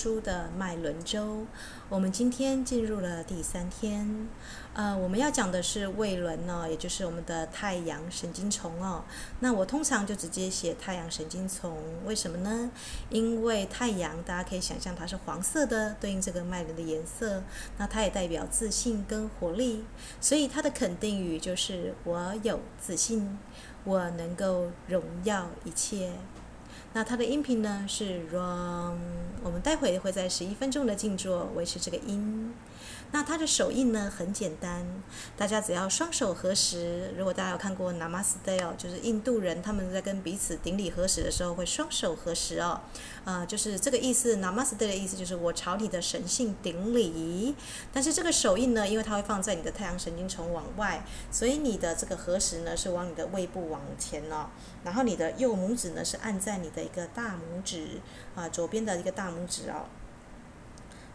书的脉轮周，我们今天进入了第三天。呃，我们要讲的是胃轮呢，也就是我们的太阳神经丛哦。那我通常就直接写太阳神经丛，为什么呢？因为太阳大家可以想象它是黄色的，对应这个脉轮的颜色。那它也代表自信跟活力，所以它的肯定语就是我有自信，我能够荣耀一切。那它的音频呢是 “run”，我们待会会在十一分钟的静坐维持这个音。那它的手印呢很简单，大家只要双手合十。如果大家有看过 Namaste 哦，就是印度人他们在跟彼此顶礼合十的时候会双手合十哦，呃，就是这个意思。Namaste 的意思就是我朝你的神性顶礼。但是这个手印呢，因为它会放在你的太阳神经丛往外，所以你的这个合十呢是往你的胃部往前哦，然后你的右拇指呢是按在你的一个大拇指啊，左边的一个大拇指哦。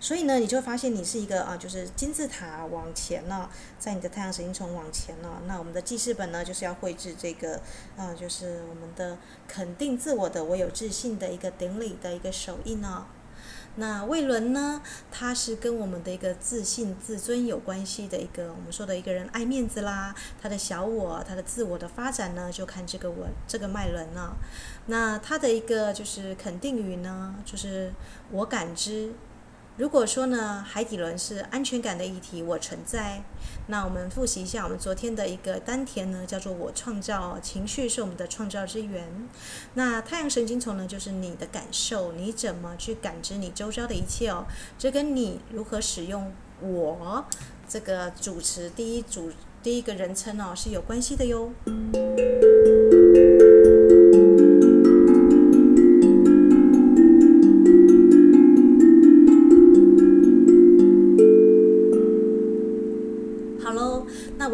所以呢，你就会发现你是一个啊，就是金字塔往前了，在你的太阳神经丛往前了。那我们的记事本呢，就是要绘制这个，啊，就是我们的肯定自我的我有自信的一个顶礼的一个手印哦。那胃轮呢，它是跟我们的一个自信、自尊有关系的一个，我们说的一个人爱面子啦，他的小我，他的自我的发展呢，就看这个我，这个脉轮了。那它的一个就是肯定语呢，就是我感知。如果说呢，海底轮是安全感的议题，我存在。那我们复习一下我们昨天的一个丹田呢，叫做我创造，情绪是我们的创造之源。那太阳神经丛呢，就是你的感受，你怎么去感知你周遭的一切哦，这跟你如何使用我这个主词第一主第一个人称哦是有关系的哟。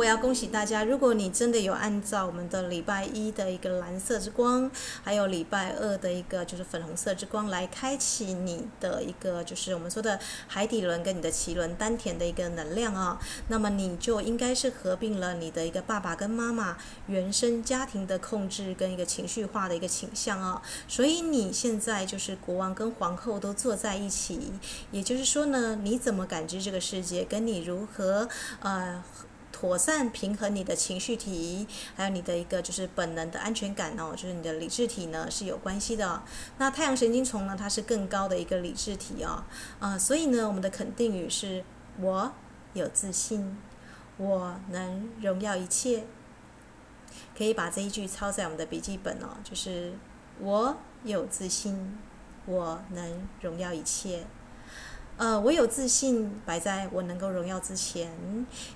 我要恭喜大家！如果你真的有按照我们的礼拜一的一个蓝色之光，还有礼拜二的一个就是粉红色之光来开启你的一个就是我们说的海底轮跟你的脐轮丹田的一个能量啊，那么你就应该是合并了你的一个爸爸跟妈妈原生家庭的控制跟一个情绪化的一个倾向啊，所以你现在就是国王跟皇后都坐在一起，也就是说呢，你怎么感知这个世界，跟你如何呃。妥善平衡你的情绪体，还有你的一个就是本能的安全感哦，就是你的理智体呢是有关系的。那太阳神经丛呢，它是更高的一个理智体哦，啊、所以呢，我们的肯定语是我有自信，我能荣耀一切。可以把这一句抄在我们的笔记本哦，就是我有自信，我能荣耀一切。呃，我有自信摆在我能够荣耀之前，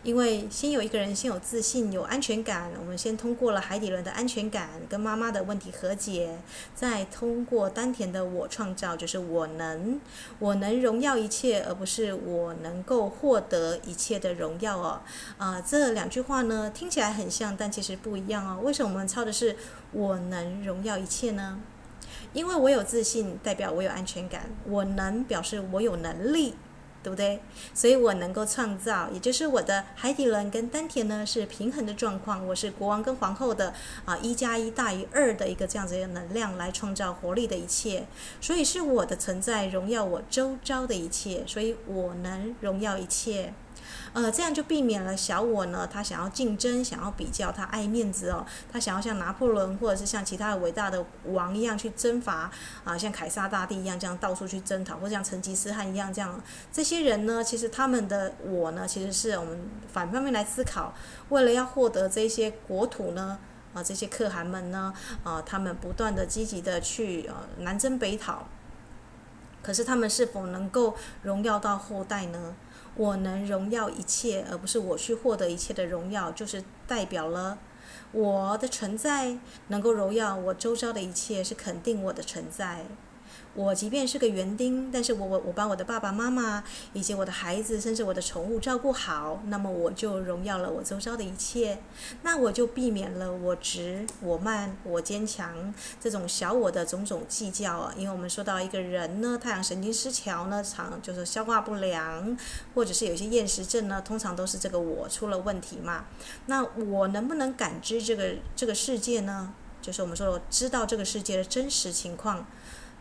因为先有一个人先有自信、有安全感，我们先通过了海底轮的安全感跟妈妈的问题和解，再通过丹田的我创造，就是我能，我能荣耀一切，而不是我能够获得一切的荣耀哦。啊、这两句话呢听起来很像，但其实不一样哦。为什么我们抄的是我能荣耀一切呢？因为我有自信，代表我有安全感。我能表示我有能力，对不对？所以我能够创造，也就是我的海底轮跟丹田呢是平衡的状况。我是国王跟皇后的啊，一加一大于二的一个这样子的能量来创造活力的一切。所以是我的存在荣耀我周遭的一切，所以我能荣耀一切。呃，这样就避免了小我呢，他想要竞争，想要比较，他爱面子哦，他想要像拿破仑或者是像其他的伟大的王一样去征伐啊，像凯撒大帝一样这样到处去征讨，或者像成吉思汗一样这样。这些人呢，其实他们的我呢，其实是我们反方面来思考，为了要获得这些国土呢，啊，这些可汗们呢，啊，他们不断的积极的去呃南征北讨，可是他们是否能够荣耀到后代呢？我能荣耀一切，而不是我去获得一切的荣耀，就是代表了我的存在能够荣耀我周遭的一切，是肯定我的存在。我即便是个园丁，但是我我我把我的爸爸妈妈以及我的孩子，甚至我的宠物照顾好，那么我就荣耀了我周遭的一切，那我就避免了我直、我慢、我坚强这种小我的种种计较啊。因为我们说到一个人呢，太阳神经失调呢，常就是消化不良，或者是有些厌食症呢，通常都是这个我出了问题嘛。那我能不能感知这个这个世界呢？就是我们说知道这个世界的真实情况。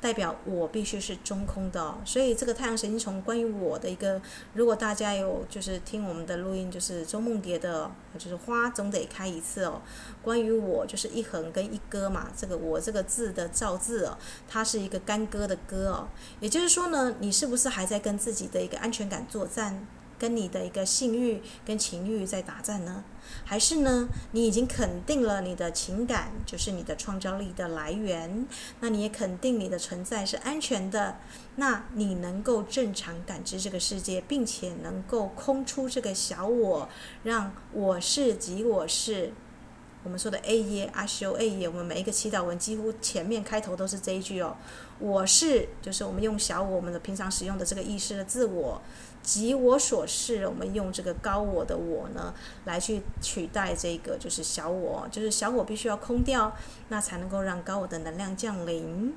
代表我必须是中空的哦。所以这个太阳神经虫关于我的一个，如果大家有就是听我们的录音，就是周梦蝶的，就是花总得开一次哦。关于我就是一横跟一割嘛，这个我这个字的造字哦，它是一个干戈的戈哦。也就是说呢，你是不是还在跟自己的一个安全感作战？跟你的一个性欲跟情欲在打战呢？还是呢，你已经肯定了你的情感就是你的创造力的来源，那你也肯定你的存在是安全的，那你能够正常感知这个世界，并且能够空出这个小我，让我是即我是。我们说的 A 耶阿修 A 耶，我们每一个祈祷文几乎前面开头都是这一句哦。我是，就是我们用小我，我们的平常使用的这个意识的自我。即我所示，我们用这个高我的我呢，来去取代这个就是小我，就是小我必须要空掉，那才能够让高我的能量降临。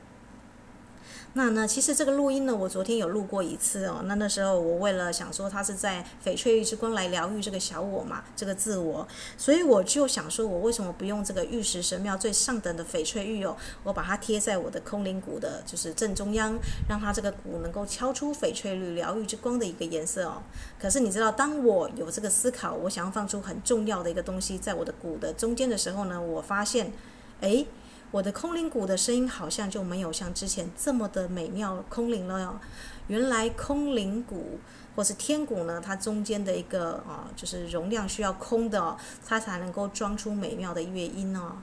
那呢，其实这个录音呢，我昨天有录过一次哦。那那时候我为了想说，他是在翡翠玉之光来疗愈这个小我嘛，这个自我，所以我就想说，我为什么不用这个玉石神庙最上等的翡翠玉哦？我把它贴在我的空灵鼓的，就是正中央，让它这个鼓能够敲出翡翠绿疗愈之光的一个颜色哦。可是你知道，当我有这个思考，我想要放出很重要的一个东西在我的鼓的中间的时候呢，我发现，诶。我的空灵鼓的声音好像就没有像之前这么的美妙空灵了哟。原来空灵鼓或是天鼓呢，它中间的一个啊，就是容量需要空的，它才能够装出美妙的乐音哦。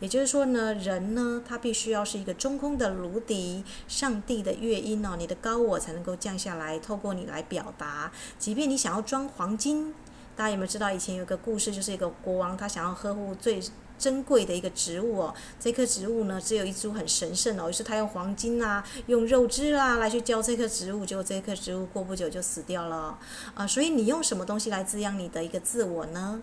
也就是说呢，人呢，他必须要是一个中空的芦笛，上帝的乐音哦，你的高我才能够降下来，透过你来表达。即便你想要装黄金，大家有没有知道以前有个故事，就是一个国王，他想要呵护最。珍贵的一个植物哦，这棵植物呢，只有一株很神圣哦，于是他用黄金啊，用肉汁啊来去浇这棵植物，结果这棵植物过不久就死掉了啊，所以你用什么东西来滋养你的一个自我呢？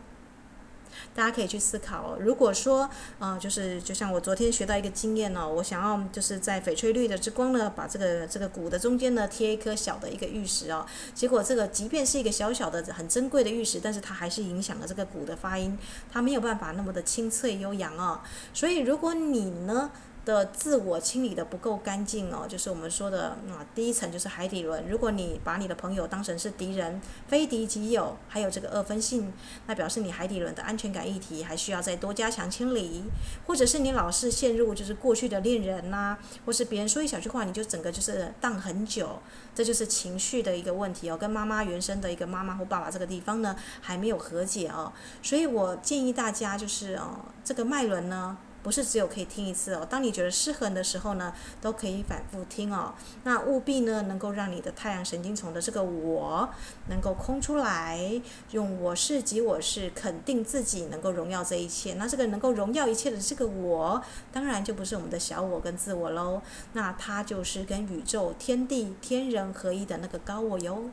大家可以去思考哦。如果说，呃，就是就像我昨天学到一个经验哦，我想要就是在翡翠绿的之光呢，把这个这个鼓的中间呢贴一颗小的一个玉石哦。结果这个即便是一个小小的很珍贵的玉石，但是它还是影响了这个鼓的发音，它没有办法那么的清脆悠扬哦。所以如果你呢，的自我清理的不够干净哦，就是我们说的啊，第一层就是海底轮。如果你把你的朋友当成是敌人，非敌即友，还有这个二分性，那表示你海底轮的安全感议题还需要再多加强清理，或者是你老是陷入就是过去的恋人呐、或是别人说一小句话你就整个就是荡很久，这就是情绪的一个问题哦，跟妈妈原生的一个妈妈或爸爸这个地方呢还没有和解哦，所以我建议大家就是哦，这个脉轮呢。不是只有可以听一次哦，当你觉得失衡的时候呢，都可以反复听哦。那务必呢，能够让你的太阳神经丛的这个我能够空出来，用我是即我是肯定自己能够荣耀这一切。那这个能够荣耀一切的这个我，当然就不是我们的小我跟自我喽，那它就是跟宇宙、天地、天人合一的那个高我哟。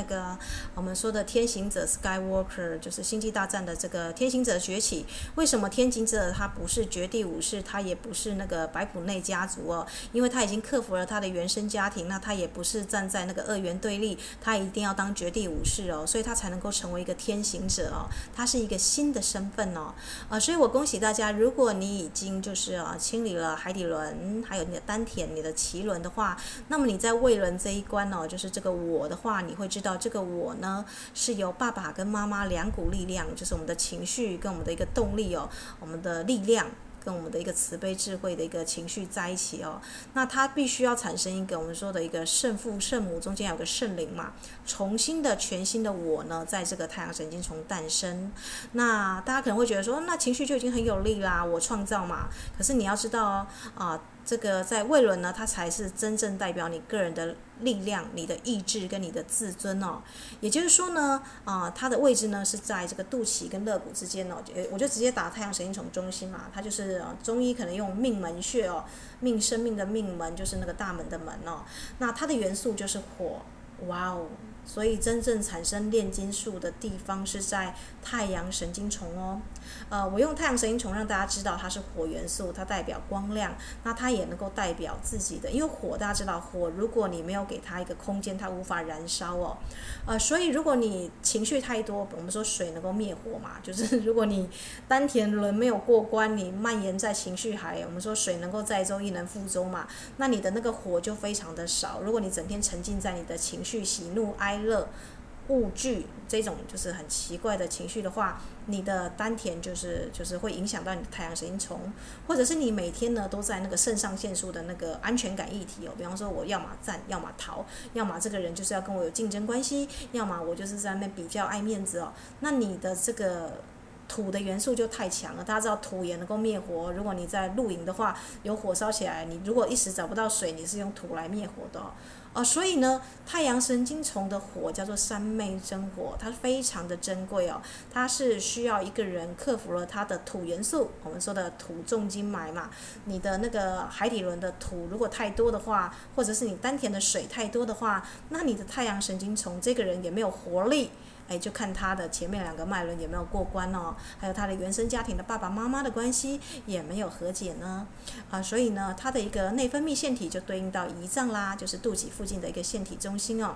那个我们说的天行者 Skywalker，就是星际大战的这个天行者崛起。为什么天行者他不是绝地武士，他也不是那个白普内家族哦？因为他已经克服了他的原生家庭，那他也不是站在那个二元对立，他一定要当绝地武士哦，所以他才能够成为一个天行者哦。他是一个新的身份哦，啊，所以我恭喜大家，如果你已经就是啊清理了海底轮，还有你的丹田、你的脐轮的话，那么你在胃轮这一关哦，就是这个。我的话，你会知道这个我呢，是由爸爸跟妈妈两股力量，就是我们的情绪跟我们的一个动力哦，我们的力量跟我们的一个慈悲智慧的一个情绪在一起哦。那它必须要产生一个我们说的一个圣父圣母中间有个圣灵嘛，重新的全新的我呢，在这个太阳神经丛诞生。那大家可能会觉得说，那情绪就已经很有力啦，我创造嘛。可是你要知道哦，啊。这个在胃轮呢，它才是真正代表你个人的力量、你的意志跟你的自尊哦。也就是说呢，啊、它的位置呢是在这个肚脐跟肋骨之间哦。我就直接打太阳神经丛中心嘛，它就是中医可能用命门穴哦，命生命的命门就是那个大门的门哦。那它的元素就是火，哇哦。所以真正产生炼金术的地方是在太阳神经丛哦。呃，我用太阳神经丛让大家知道它是火元素，它代表光亮，那它也能够代表自己的，因为火大家知道，火如果你没有给它一个空间，它无法燃烧哦。呃，所以如果你情绪太多，我们说水能够灭火嘛，就是如果你丹田轮没有过关，你蔓延在情绪海，我们说水能够载舟亦能覆舟嘛，那你的那个火就非常的少。如果你整天沉浸在你的情绪喜怒哀乐。物惧这种就是很奇怪的情绪的话，你的丹田就是就是会影响到你的太阳神经丛，或者是你每天呢都在那个肾上腺素的那个安全感议题哦，比方说我要么战，要么逃，要么这个人就是要跟我有竞争关系，要么我就是在那比较爱面子哦，那你的这个土的元素就太强了。大家知道土也能够灭火，如果你在露营的话，有火烧起来，你如果一时找不到水，你是用土来灭火的哦。啊，所以呢，太阳神经丛的火叫做三昧真火，它非常的珍贵哦。它是需要一个人克服了它的土元素，我们说的土重金埋嘛。你的那个海底轮的土如果太多的话，或者是你丹田的水太多的话，那你的太阳神经丛这个人也没有活力。哎，就看他的前面两个脉轮有没有过关哦，还有他的原生家庭的爸爸妈妈的关系也没有和解呢，啊，所以呢，他的一个内分泌腺体就对应到胰脏啦，就是肚脐附近的一个腺体中心哦。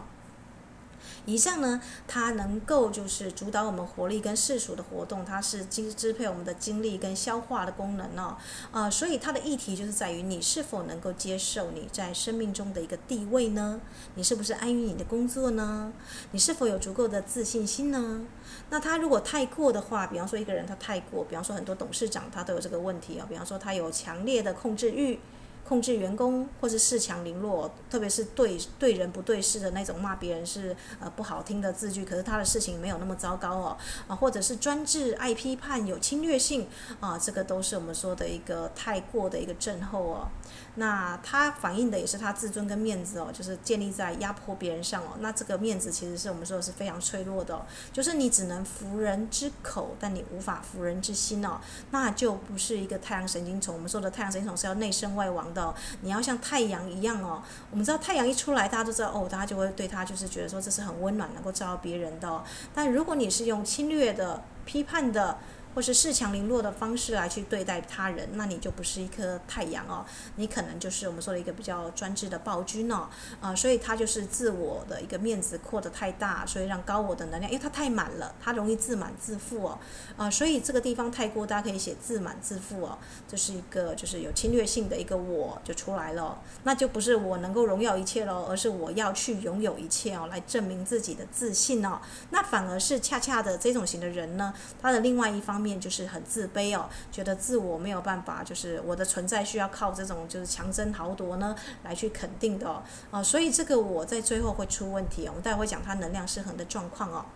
以上呢，它能够就是主导我们活力跟世俗的活动，它是支支配我们的精力跟消化的功能哦，呃，所以它的议题就是在于你是否能够接受你在生命中的一个地位呢？你是不是安于你的工作呢？你是否有足够的自信心呢？那他如果太过的话，比方说一个人他太过，比方说很多董事长他都有这个问题啊、哦，比方说他有强烈的控制欲。控制员工，或是恃强凌弱，特别是对对人不对事的那种骂别人是呃不好听的字句，可是他的事情没有那么糟糕哦，啊，或者是专制、爱批判、有侵略性啊，这个都是我们说的一个太过的一个症候哦。那他反映的也是他自尊跟面子哦，就是建立在压迫别人上哦。那这个面子其实是我们说的是非常脆弱的，就是你只能服人之口，但你无法服人之心哦，那就不是一个太阳神经丛。我们说的太阳神经丛是要内生外亡。的，你要像太阳一样哦。我们知道太阳一出来，大家都知道哦，大家就会对他就是觉得说这是很温暖，能够照到别人的。但如果你是用侵略的、批判的，或是恃强凌弱的方式来去对待他人，那你就不是一颗太阳哦，你可能就是我们说的一个比较专制的暴君哦，啊、所以他就是自我的一个面子扩得太大，所以让高我的能量，因为他太满了，他容易自满自负哦，啊、所以这个地方太过，大家可以写自满自负哦，这是一个就是有侵略性的一个我就出来了，那就不是我能够荣耀一切喽，而是我要去拥有一切哦，来证明自己的自信哦，那反而是恰恰的这种型的人呢，他的另外一方面。就是很自卑哦，觉得自我没有办法，就是我的存在需要靠这种就是强争豪夺呢来去肯定的哦，啊，所以这个我在最后会出问题，我们待会讲它能量失衡的状况哦。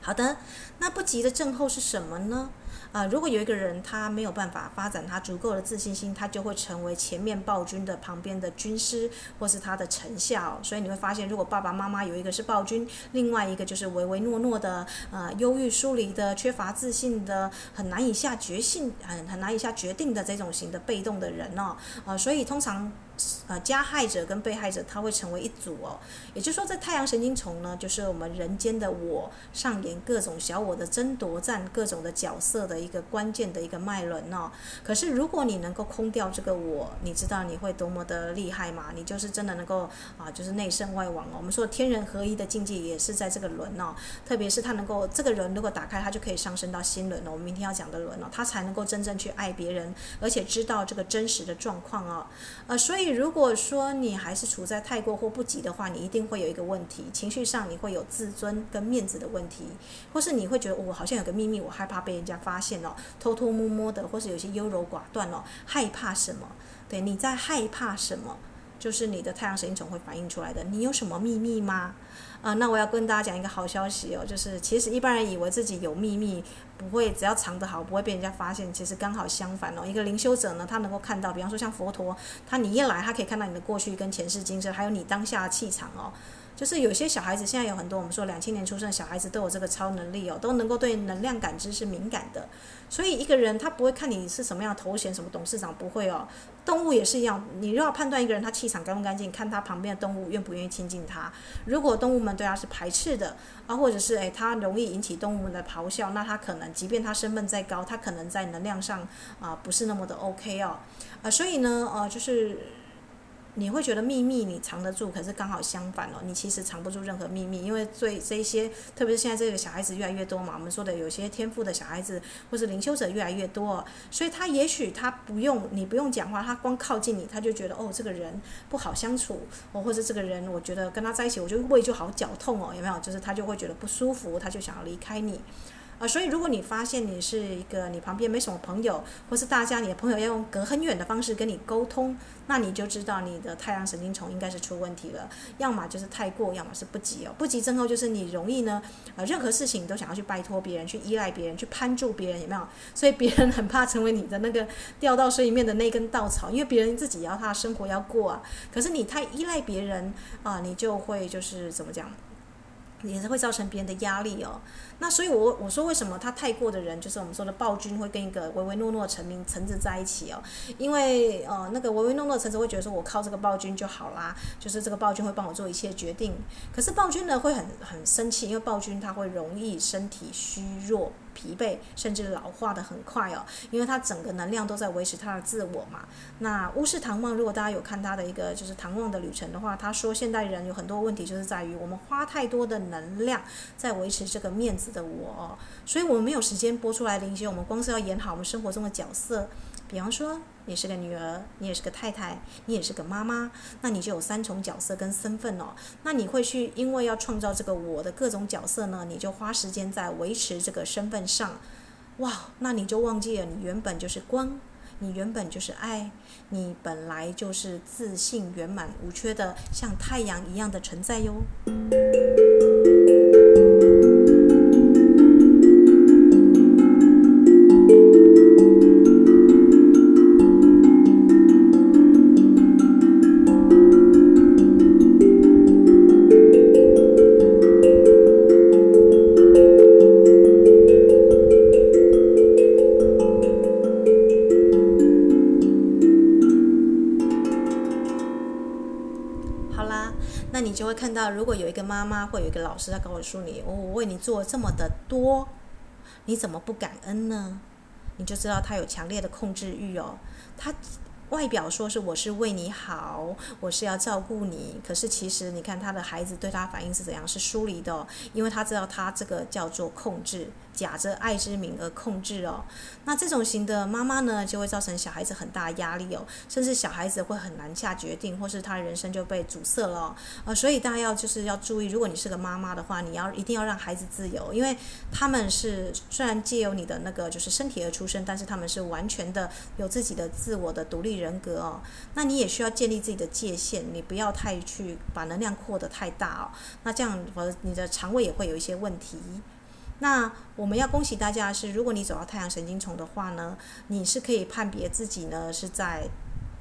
好的，那不急的症候是什么呢？啊、如果有一个人他没有办法发展他足够的自信心，他就会成为前面暴君的旁边的军师，或是他的臣下哦。所以你会发现，如果爸爸妈妈有一个是暴君，另外一个就是唯唯诺诺的，呃，忧郁疏离的，缺乏自信的，很难以下决心，很很难以下决定的这种型的被动的人哦。呃，所以通常。呃，加害者跟被害者他会成为一组哦，也就是说，在太阳神经丛呢，就是我们人间的我上演各种小我的争夺战，各种的角色的一个关键的一个脉轮哦。可是如果你能够空掉这个我，你知道你会多么的厉害吗？你就是真的能够啊，就是内圣外王哦。我们说天人合一的境界也是在这个轮哦，特别是他能够这个轮如果打开，他就可以上升到心轮哦。我们明天要讲的轮哦，他才能够真正去爱别人，而且知道这个真实的状况哦。呃，所以。如果说你还是处在太过或不及的话，你一定会有一个问题，情绪上你会有自尊跟面子的问题，或是你会觉得我好像有个秘密，我害怕被人家发现哦，偷偷摸摸的，或是有些优柔寡断哦，害怕什么？对，你在害怕什么？就是你的太阳神经丛会反映出来的。你有什么秘密吗？啊、那我要跟大家讲一个好消息哦，就是其实一般人以为自己有秘密。不会，只要藏得好，不会被人家发现。其实刚好相反哦，一个灵修者呢，他能够看到，比方说像佛陀，他你一来，他可以看到你的过去跟前世今生，还有你当下的气场哦。就是有些小孩子，现在有很多我们说两千年出生的小孩子都有这个超能力哦，都能够对能量感知是敏感的。所以一个人他不会看你是什么样头衔，什么董事长不会哦。动物也是一样，你要判断一个人他气场干不干净，看他旁边的动物愿不愿意亲近他。如果动物们对他是排斥的啊，或者是诶他容易引起动物们的咆哮，那他可能即便他身份再高，他可能在能量上啊不是那么的 OK 哦。啊，所以呢，呃，就是。你会觉得秘密你藏得住，可是刚好相反哦，你其实藏不住任何秘密，因为最这一些，特别是现在这个小孩子越来越多嘛，我们说的有些天赋的小孩子或是灵修者越来越多，所以他也许他不用你不用讲话，他光靠近你，他就觉得哦这个人不好相处，哦或者这个人我觉得跟他在一起，我就胃就好绞痛哦，有没有？就是他就会觉得不舒服，他就想要离开你。啊，所以如果你发现你是一个你旁边没什么朋友，或是大家你的朋友要用隔很远的方式跟你沟通，那你就知道你的太阳神经丛应该是出问题了，要么就是太过，要么是不急哦。不急症候就是你容易呢，呃，任何事情都想要去拜托别人，去依赖别人，去攀住别人，有没有？所以别人很怕成为你的那个掉到水里面的那根稻草，因为别人自己要他的生活要过啊。可是你太依赖别人啊，你就会就是怎么讲？也是会造成别人的压力哦。那所以我，我说为什么他太过的人，就是我们说的暴君，会跟一个唯唯诺诺的臣民臣子在一起哦。因为呃，那个唯唯诺诺的臣子会觉得说，我靠这个暴君就好啦，就是这个暴君会帮我做一切决定。可是暴君呢，会很很生气，因为暴君他会容易身体虚弱。疲惫，甚至老化的很快哦，因为他整个能量都在维持他的自我嘛。那巫师唐望，如果大家有看他的一个就是唐望的旅程的话，他说现代人有很多问题，就是在于我们花太多的能量在维持这个面子的我哦，所以我们没有时间播出来的一些，我们光是要演好我们生活中的角色。比方说，你是个女儿，你也是个太太，你也是个妈妈，那你就有三重角色跟身份哦。那你会去，因为要创造这个我的各种角色呢，你就花时间在维持这个身份上。哇，那你就忘记了，你原本就是光，你原本就是爱，你本来就是自信圆满无缺的，像太阳一样的存在哟。如果有一个妈妈或有一个老师，他告诉你：“我我为你做这么的多，你怎么不感恩呢？”你就知道他有强烈的控制欲哦。他外表说是我是为你好，我是要照顾你，可是其实你看他的孩子对他反应是怎样？是疏离的，因为他知道他这个叫做控制。假着爱之名而控制哦，那这种型的妈妈呢，就会造成小孩子很大压力哦，甚至小孩子会很难下决定，或是他人生就被阻塞了哦。呃，所以大家要就是要注意，如果你是个妈妈的话，你要一定要让孩子自由，因为他们是虽然借由你的那个就是身体而出生，但是他们是完全的有自己的自我的独立人格哦。那你也需要建立自己的界限，你不要太去把能量扩得太大哦，那这样呃你的肠胃也会有一些问题。那我们要恭喜大家的是，如果你走到太阳神经丛的话呢，你是可以判别自己呢是在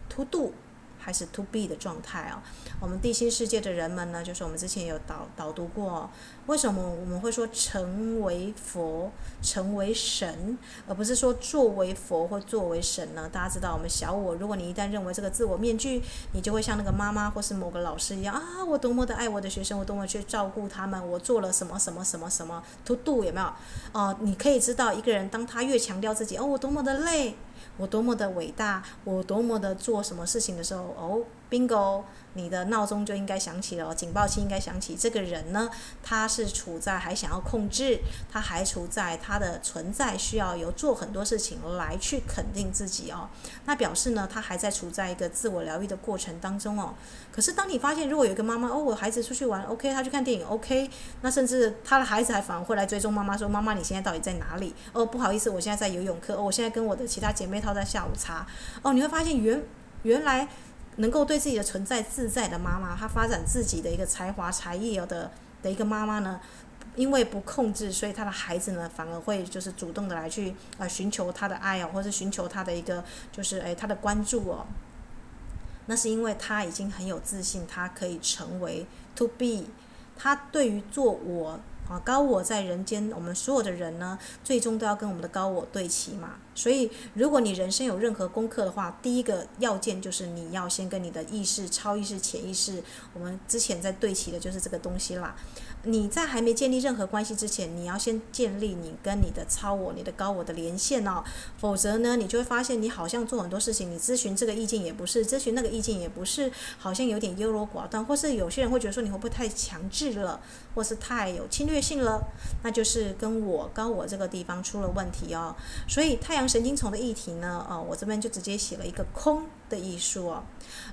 凸度还是 to be 的状态哦。我们地心世界的人们呢，就是我们之前有导导读过，为什么我们会说成为佛、成为神，而不是说作为佛或作为神呢？大家知道，我们小我，如果你一旦认为这个自我面具，你就会像那个妈妈或是某个老师一样啊，我多么的爱我的学生，我多么去照顾他们，我做了什么什么什么什么 to do 有没有？哦、你可以知道，一个人当他越强调自己，哦，我多么的累，我多么的伟大，我多么的做什么事情的时候，哦，bingo。你的闹钟就应该响起了，警报器应该响起。这个人呢，他是处在还想要控制，他还处在他的存在需要有做很多事情来去肯定自己哦。那表示呢，他还在处在一个自我疗愈的过程当中哦。可是当你发现，如果有一个妈妈哦，我孩子出去玩，OK，他去看电影，OK，那甚至他的孩子还反而会来追踪妈妈，说：“妈妈，你现在到底在哪里？”哦，不好意思，我现在在游泳课。哦，我现在跟我的其他姐妹淘在下午茶。哦，你会发现原原来。能够对自己的存在自在的妈妈，她发展自己的一个才华才艺的的一个妈妈呢，因为不控制，所以她的孩子呢反而会就是主动的来去呃寻求她的爱哦，或者寻求她的一个就是诶她的关注哦。那是因为她已经很有自信，她可以成为 to be，她对于做我。啊，高我在人间，我们所有的人呢，最终都要跟我们的高我对齐嘛。所以，如果你人生有任何功课的话，第一个要件就是你要先跟你的意识、超意识、潜意识，我们之前在对齐的就是这个东西啦。你在还没建立任何关系之前，你要先建立你跟你的超我、你的高我的连线哦。否则呢，你就会发现你好像做很多事情，你咨询这个意见也不是，咨询那个意见也不是，好像有点优柔寡断，或是有些人会觉得说你会不会太强制了，或是太有侵略性了，那就是跟我高我这个地方出了问题哦。所以太阳神经丛的议题呢，哦，我这边就直接写了一个空的艺术哦。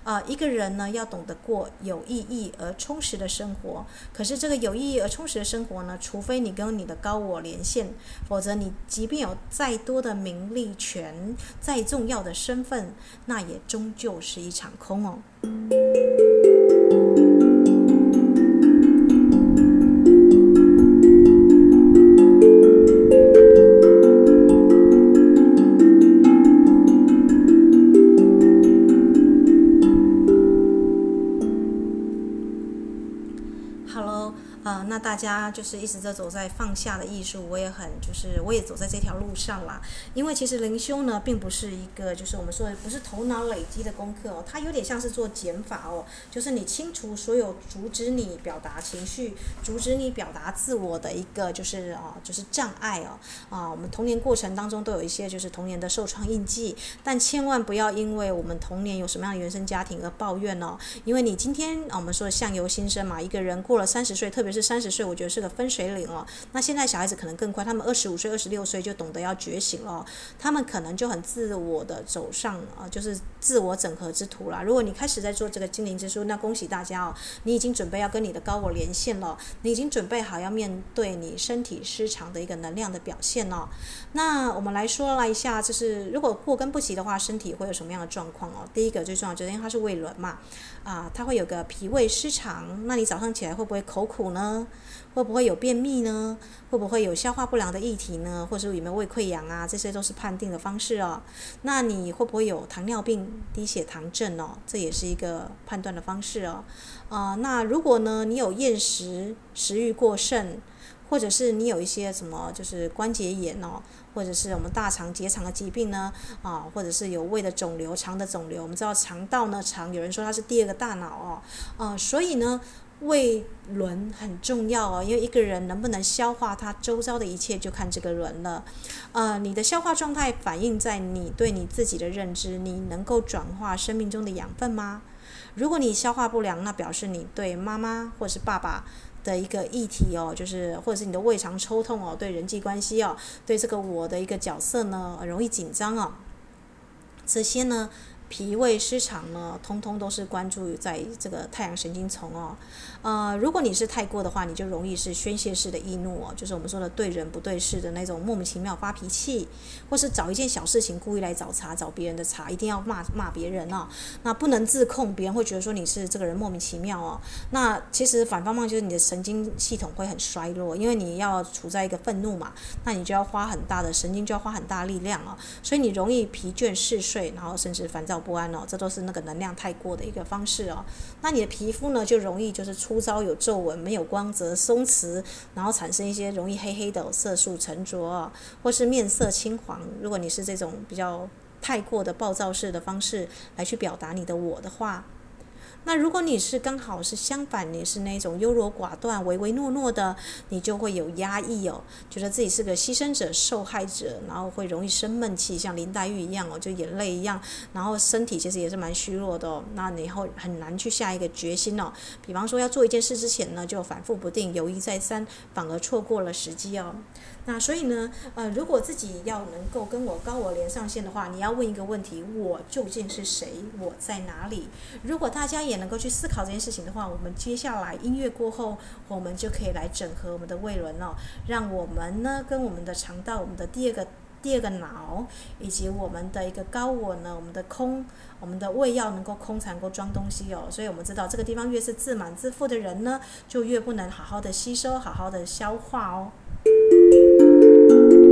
啊，一个人呢要懂得过有意义而充实的生活。可是这个有意义而充实的生活呢，除非你跟你的高我连线，否则你即便有再多的名利权、再重要的身份，那也终究是一场空哦。那大家就是一直在走在放下的艺术，我也很就是我也走在这条路上啦。因为其实灵修呢，并不是一个就是我们说的不是头脑累积的功课哦，它有点像是做减法哦，就是你清除所有阻止你表达情绪、阻止你表达自我的一个就是啊就是障碍哦啊。我们童年过程当中都有一些就是童年的受创印记，但千万不要因为我们童年有什么样的原生家庭而抱怨哦，因为你今天啊我们说相由心生嘛，一个人过了三十岁，特别是三十十岁。我觉得是个分水岭哦。那现在小孩子可能更快，他们二十五岁、二十六岁就懂得要觉醒了，他们可能就很自我的走上啊，就是自我整合之途了。如果你开始在做这个精灵之书，那恭喜大家哦，你已经准备要跟你的高我连线了，你已经准备好要面对你身体失常的一个能量的表现了。那我们来说了一下，就是如果祸根不齐的话，身体会有什么样的状况哦？第一个最重要就是因为它是胃轮嘛，啊，它会有个脾胃失常，那你早上起来会不会口苦呢？会不会有便秘呢？会不会有消化不良的议题呢？或者有没有胃溃疡啊？这些都是判定的方式哦。那你会不会有糖尿病、低血糖症哦？这也是一个判断的方式哦。啊、那如果呢，你有厌食、食欲过剩，或者是你有一些什么就是关节炎哦，或者是我们大肠结肠的疾病呢？啊，或者是有胃的肿瘤、肠的肿瘤。我们知道肠道呢，肠有人说它是第二个大脑哦。啊、所以呢。胃轮很重要哦，因为一个人能不能消化他周遭的一切，就看这个轮了。呃，你的消化状态反映在你对你自己的认知，你能够转化生命中的养分吗？如果你消化不良，那表示你对妈妈或是爸爸的一个议题哦，就是或者是你的胃肠抽痛哦，对人际关系哦，对这个我的一个角色呢，容易紧张哦，这些呢。脾胃失常呢，通通都是关注在这个太阳神经丛哦。呃，如果你是太过的话，你就容易是宣泄式的易怒哦，就是我们说的对人不对事的那种莫名其妙发脾气，或是找一件小事情故意来找茬，找别人的茬，一定要骂骂别人哦。那不能自控，别人会觉得说你是这个人莫名其妙哦。那其实反方向就是你的神经系统会很衰弱，因为你要处在一个愤怒嘛，那你就要花很大的神经，就要花很大力量哦，所以你容易疲倦嗜睡，然后甚至烦躁。不安哦，这都是那个能量太过的一个方式哦。那你的皮肤呢，就容易就是粗糙、有皱纹、没有光泽、松弛，然后产生一些容易黑黑的色素沉着，或是面色青黄。如果你是这种比较太过的暴躁式的方式来去表达你的我的话。那如果你是刚好是相反，你是那种优柔寡断、唯唯诺诺的，你就会有压抑哦，觉得自己是个牺牲者、受害者，然后会容易生闷气，像林黛玉一样哦，就眼泪一样，然后身体其实也是蛮虚弱的哦。那你以后很难去下一个决心哦。比方说要做一件事之前呢，就反复不定、犹豫再三，反而错过了时机哦。那所以呢，呃，如果自己要能够跟我高我连上线的话，你要问一个问题：我究竟是谁？我在哪里？如果大家也能够去思考这件事情的话，我们接下来音乐过后，我们就可以来整合我们的胃轮哦，让我们呢跟我们的肠道，我们的第二个。第二个脑，以及我们的一个高我呢，我们的空，我们的胃要能够空才能够装东西哦。所以我们知道这个地方越是自满自负的人呢，就越不能好好的吸收，好好的消化哦。Thank you.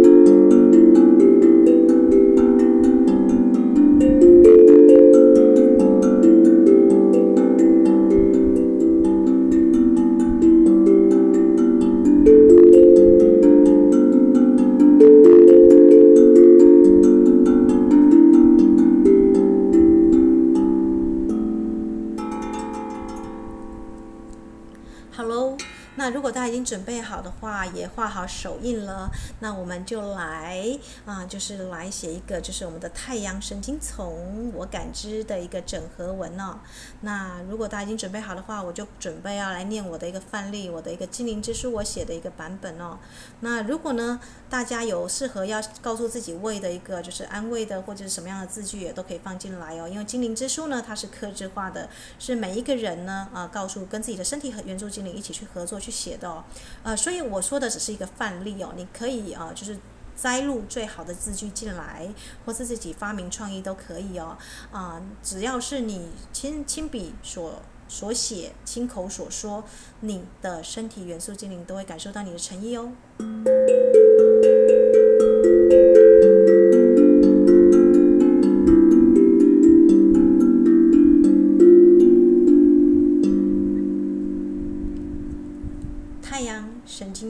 准备好的话，也画好手印了，那我们就来啊，就是来写一个，就是我们的太阳神经丛我感知的一个整合文哦。那如果大家已经准备好的话，我就准备要来念我的一个范例，我的一个精灵之书我写的一个版本哦。那如果呢，大家有适合要告诉自己胃的一个就是安慰的或者是什么样的字句，也都可以放进来哦。因为精灵之书呢，它是克制化的，是每一个人呢啊，告诉跟自己的身体和元素精灵一起去合作去写的哦。呃，所以我说的只是一个范例哦，你可以啊、就是摘录最好的字句进来，或是自己发明创意都可以哦。啊、只要是你亲亲笔所所写、亲口所说，你的身体元素精灵都会感受到你的诚意哦。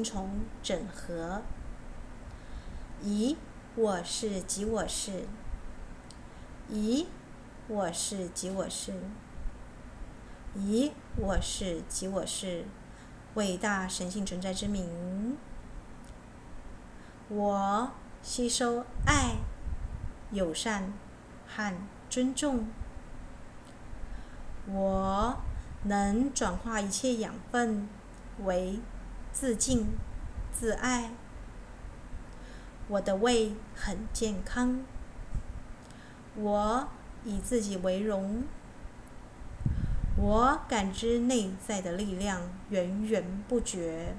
从整合，咦，我是即我是。咦，我是即我是。咦，我是即我是。伟大神性存在之名，我吸收爱、友善和尊重。我能转化一切养分为自敬。自爱，我的胃很健康。我以自己为荣。我感知内在的力量源源不绝。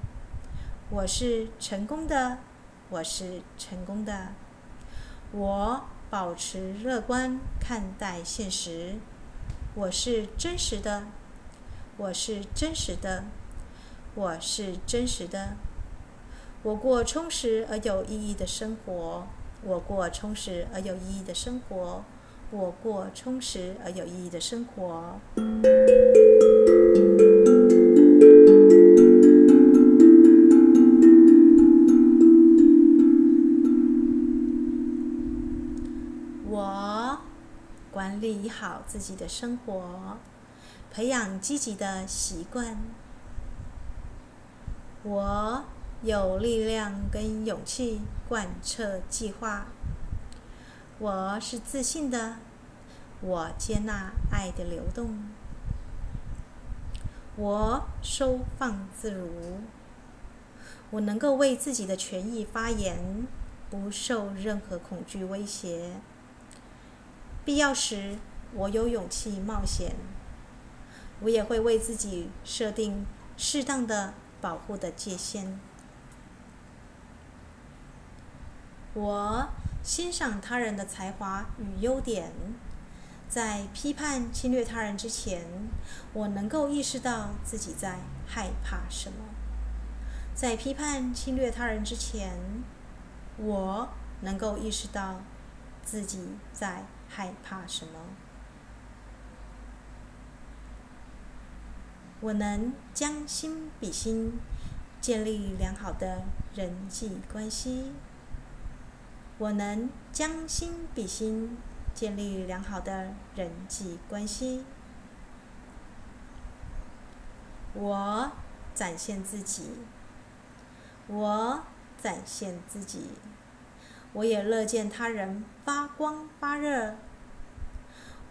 我是成功的，我是成功的。我保持乐观看待现实。我是真实的，我是真实的，我是真实的。我过充实而有意义的生活。我过充实而有意义的生活。我过充实而有意义的生活。我管理好自己的生活，培养积极的习惯。我。有力量跟勇气贯彻计划。我是自信的，我接纳爱的流动。我收放自如，我能够为自己的权益发言，不受任何恐惧威胁。必要时，我有勇气冒险。我也会为自己设定适当的保护的界限。我欣赏他人的才华与优点，在批判侵略他人之前，我能够意识到自己在害怕什么。在批判侵略他人之前，我能够意识到自己在害怕什么。我能将心比心，建立良好的人际关系。我能将心比心，建立良好的人际关系。我展现自己，我展现自己，我也乐见他人发光发热。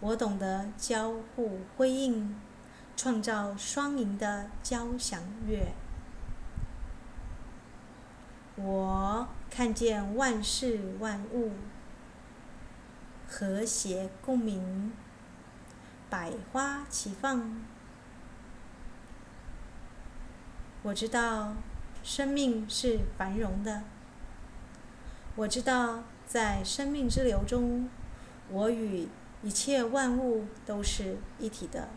我懂得交互辉映，创造双赢的交响乐。我看见万事万物和谐共鸣，百花齐放。我知道生命是繁荣的。我知道在生命之流中，我与一切万物都是一体的。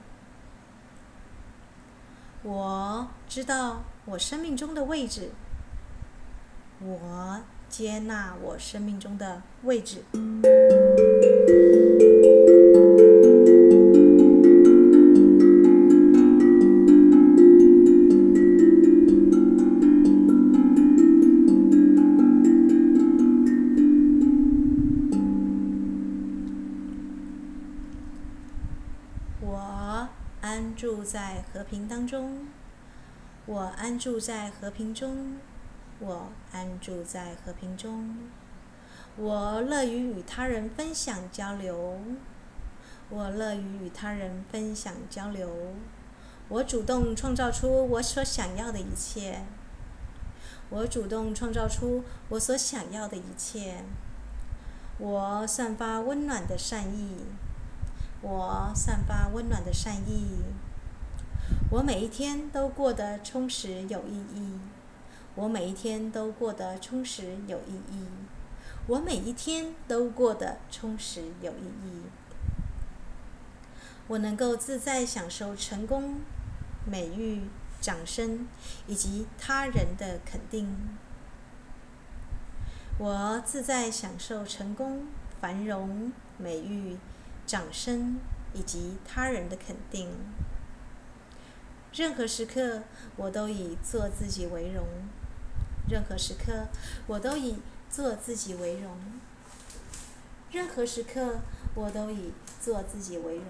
我知道我生命中的位置，我接纳我生命中的位置。中，我安住在和平中，我安住在和平中，我乐于与他人分享交流，我乐于与他人分享交流，我主动创造出我所想要的一切，我主动创造出我所想要的一切，我散发温暖的善意，我散发温暖的善意。我每一天都过得充实有意义，我每一天都过得充实有意义，我每一天都过得充实有意义。我能够自在享受成功、美誉、掌声以及他人的肯定。我自在享受成功、繁荣、美誉、掌声以及他人的肯定。任何时刻，我都以做自己为荣。任何时刻，我都以做自己为荣。任何时刻，我都以做自己为荣。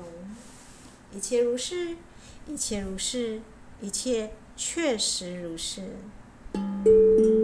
一切如是，一切如是，一切确实如是。就是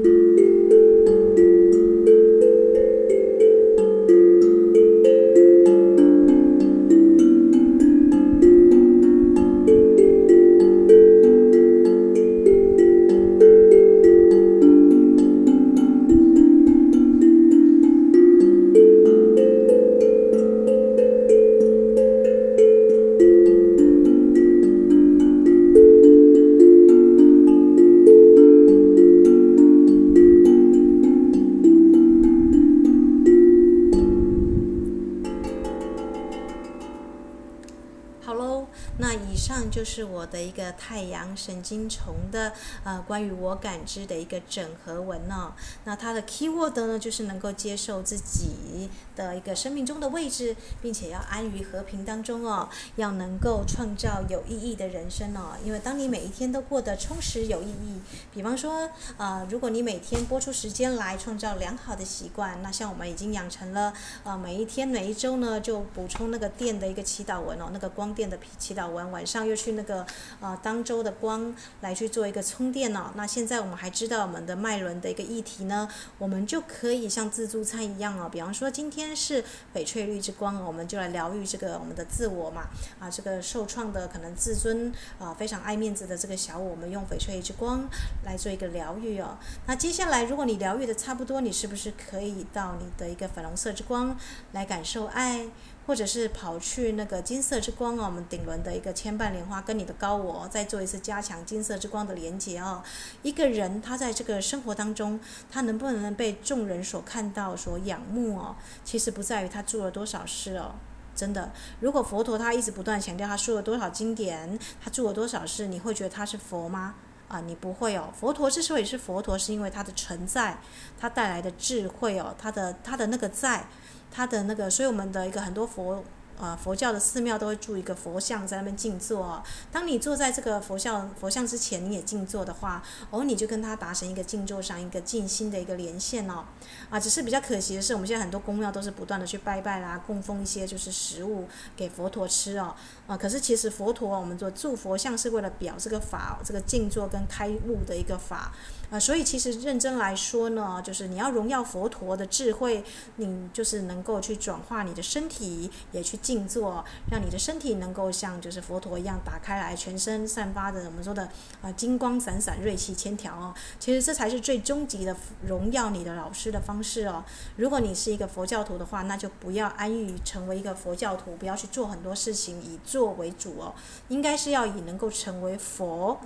神经丛的呃，关于我感知的一个整合文哦。那它的 keyword 呢，就是能够接受自己的一个生命中的位置，并且要安于和平当中哦，要能够创造有意义的人生哦。因为当你每一天都过得充实有意义，比方说呃，如果你每天拨出时间来创造良好的习惯，那像我们已经养成了呃，每一天每一周呢，就补充那个电的一个祈祷文哦，那个光电的祈祷文，晚上又去。去那个呃当周的光来去做一个充电哦。那现在我们还知道我们的脉轮的一个议题呢，我们就可以像自助餐一样哦。比方说今天是翡翠绿之光，我们就来疗愈这个我们的自我嘛。啊，这个受创的可能自尊啊，非常爱面子的这个小我，我们用翡翠之光来做一个疗愈哦。那接下来如果你疗愈的差不多，你是不是可以到你的一个粉红色之光来感受爱？或者是跑去那个金色之光哦，我们顶轮的一个千瓣莲花，跟你的高我再做一次加强金色之光的连接哦。一个人他在这个生活当中，他能不能被众人所看到、所仰慕哦？其实不在于他做了多少事哦，真的。如果佛陀他一直不断强调他说了多少经典，他做了多少事，你会觉得他是佛吗？啊，你不会哦。佛陀之所以是佛陀，是因为他的存在，他带来的智慧哦，他的他的那个在。他的那个，所以我们的一个很多佛。呃，佛教的寺庙都会住一个佛像在那边静坐。当你坐在这个佛像佛像之前，你也静坐的话，哦，你就跟他达成一个静坐上一个静心的一个连线哦。啊，只是比较可惜的是，我们现在很多宫庙都是不断的去拜拜啦，供奉一些就是食物给佛陀吃哦。啊，可是其实佛陀我们做筑佛像是为了表这个法，这个静坐跟开悟的一个法。啊，所以其实认真来说呢，就是你要荣耀佛陀的智慧，你就是能够去转化你的身体，也去。静坐，让你的身体能够像就是佛陀一样打开来，全身散发的我们说的啊金光闪闪、锐气千条哦。其实这才是最终极的荣耀你的老师的方式哦。如果你是一个佛教徒的话，那就不要安于成为一个佛教徒，不要去做很多事情以做为主哦。应该是要以能够成为佛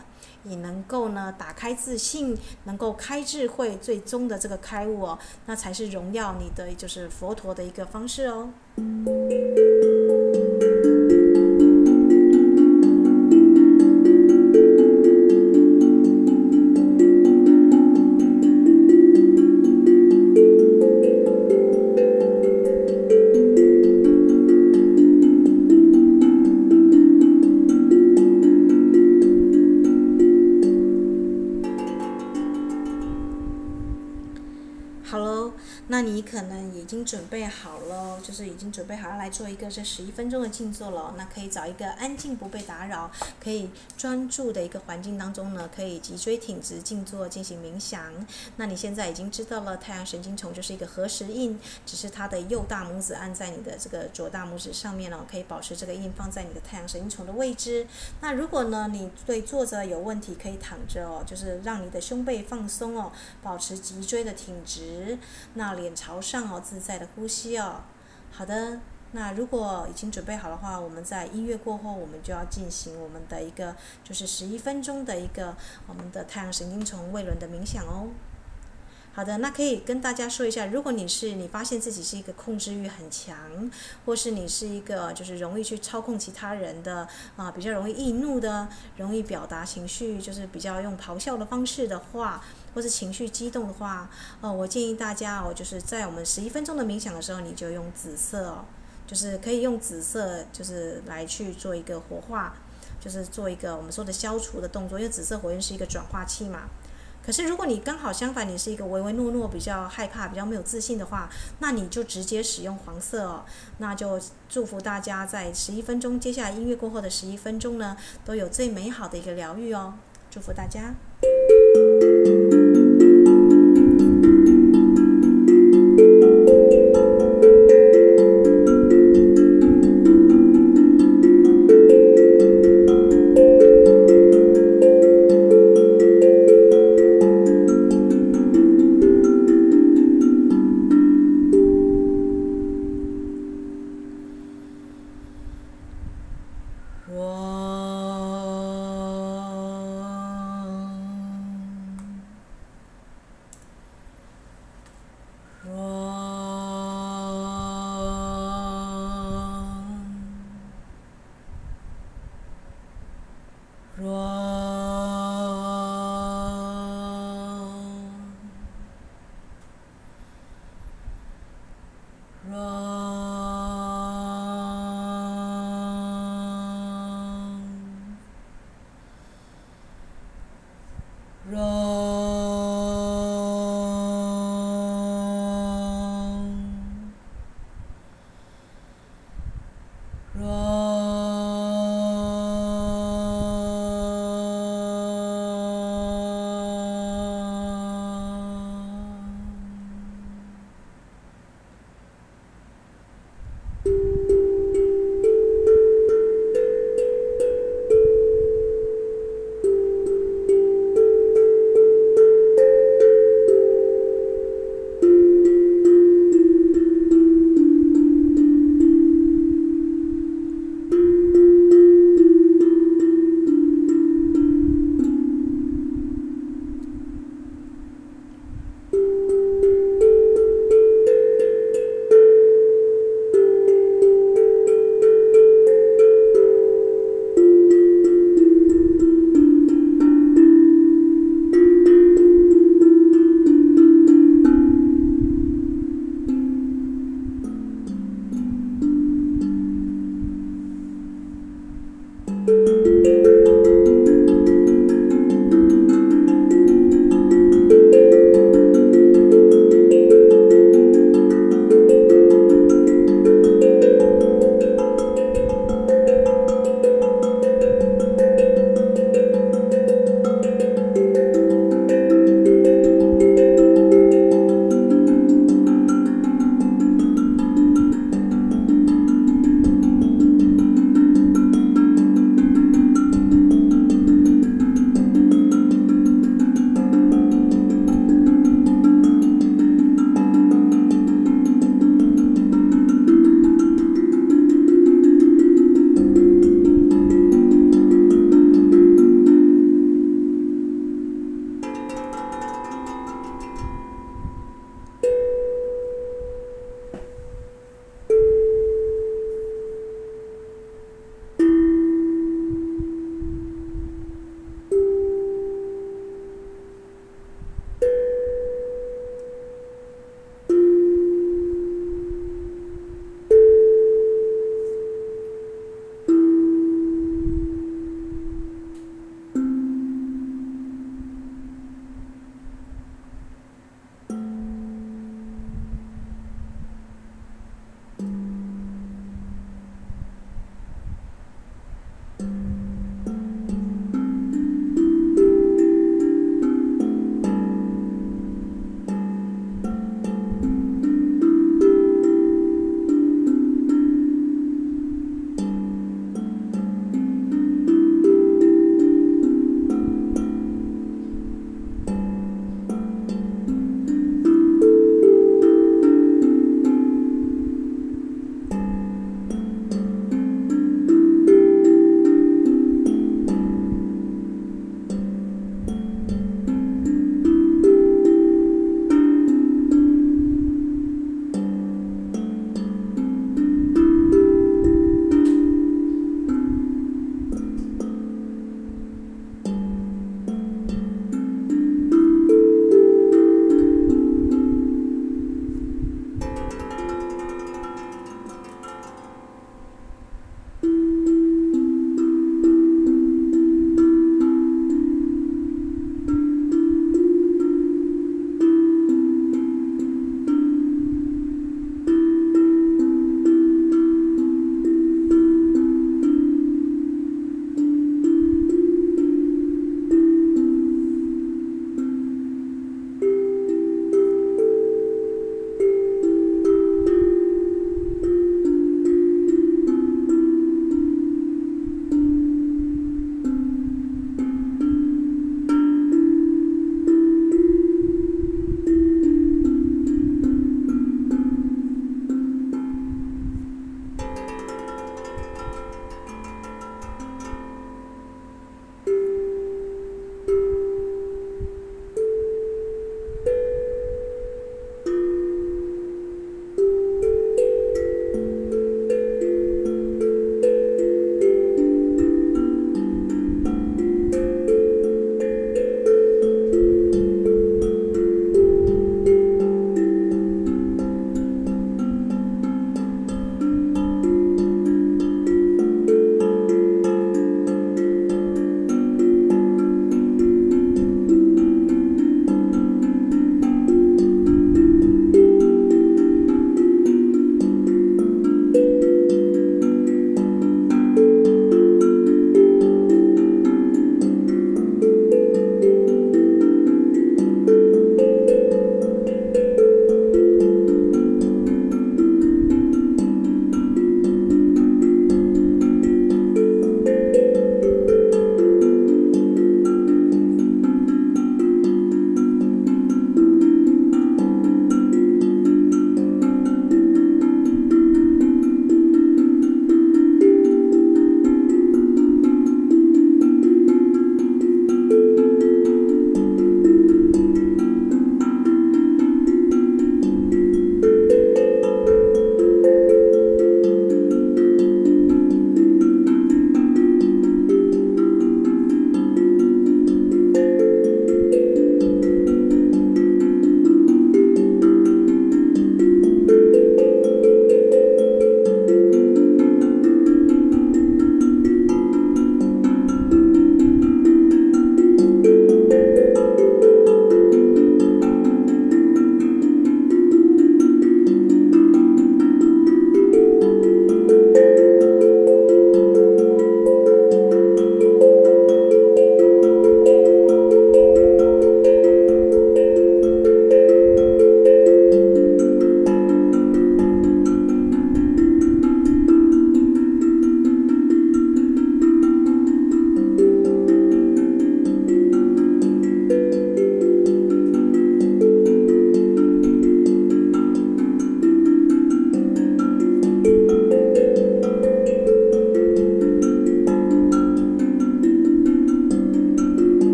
以能够呢打开自信，能够开智慧，最终的这个开悟哦，那才是荣耀你的就是佛陀的一个方式哦。你可能已经准备好了，就是已经准备好要来做一个这十一分钟的静坐了。那可以找一个安静不被打扰、可以专注的一个环境当中呢，可以脊椎挺直静坐进行冥想。那你现在已经知道了，太阳神经丛就是一个合时印，只是它的右大拇指按在你的这个左大拇指上面了，可以保持这个印放在你的太阳神经丛的位置。那如果呢，你对坐着有问题，可以躺着哦，就是让你的胸背放松哦，保持脊椎的挺直，那脸朝上哦，在的呼吸哦，好的。那如果已经准备好的话，我们在音乐过后，我们就要进行我们的一个就是十一分钟的一个我们的太阳神经丛未轮的冥想哦。好的，那可以跟大家说一下，如果你是你发现自己是一个控制欲很强，或是你是一个就是容易去操控其他人的啊，比较容易易怒的，容易表达情绪，就是比较用咆哮的方式的话，或是情绪激动的话，哦，我建议大家哦，就是在我们十一分钟的冥想的时候，你就用紫色哦，就是可以用紫色，就是来去做一个活化，就是做一个我们说的消除的动作，因为紫色火焰是一个转化器嘛。可是，如果你刚好相反，你是一个唯唯诺诺、比较害怕、比较没有自信的话，那你就直接使用黄色哦。那就祝福大家在十一分钟，接下来音乐过后的十一分钟呢，都有最美好的一个疗愈哦。祝福大家。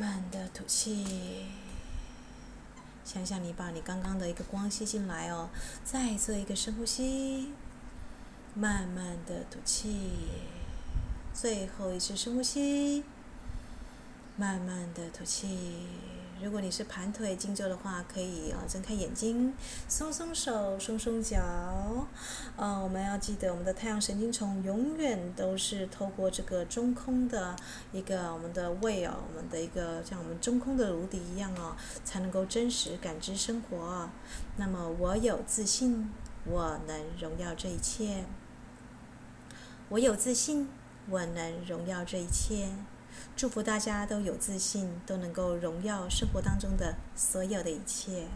慢的吐气。想想你把你刚刚的一个光吸进来哦，再做一个深呼吸，慢慢的吐气。最后一次深呼吸，慢慢的吐气。如果你是盘腿静坐的话，可以啊睁开眼睛，松松手，松松脚。呃，我们要记得，我们的太阳神经丛永远都是透过这个中空的一个我们的胃哦，我们的一个像我们中空的颅底一样哦，才能够真实感知生活。那么，我有自信，我能荣耀这一切。我有自信，我能荣耀这一切。祝福大家都有自信都能够荣耀生活当中的所有的一切。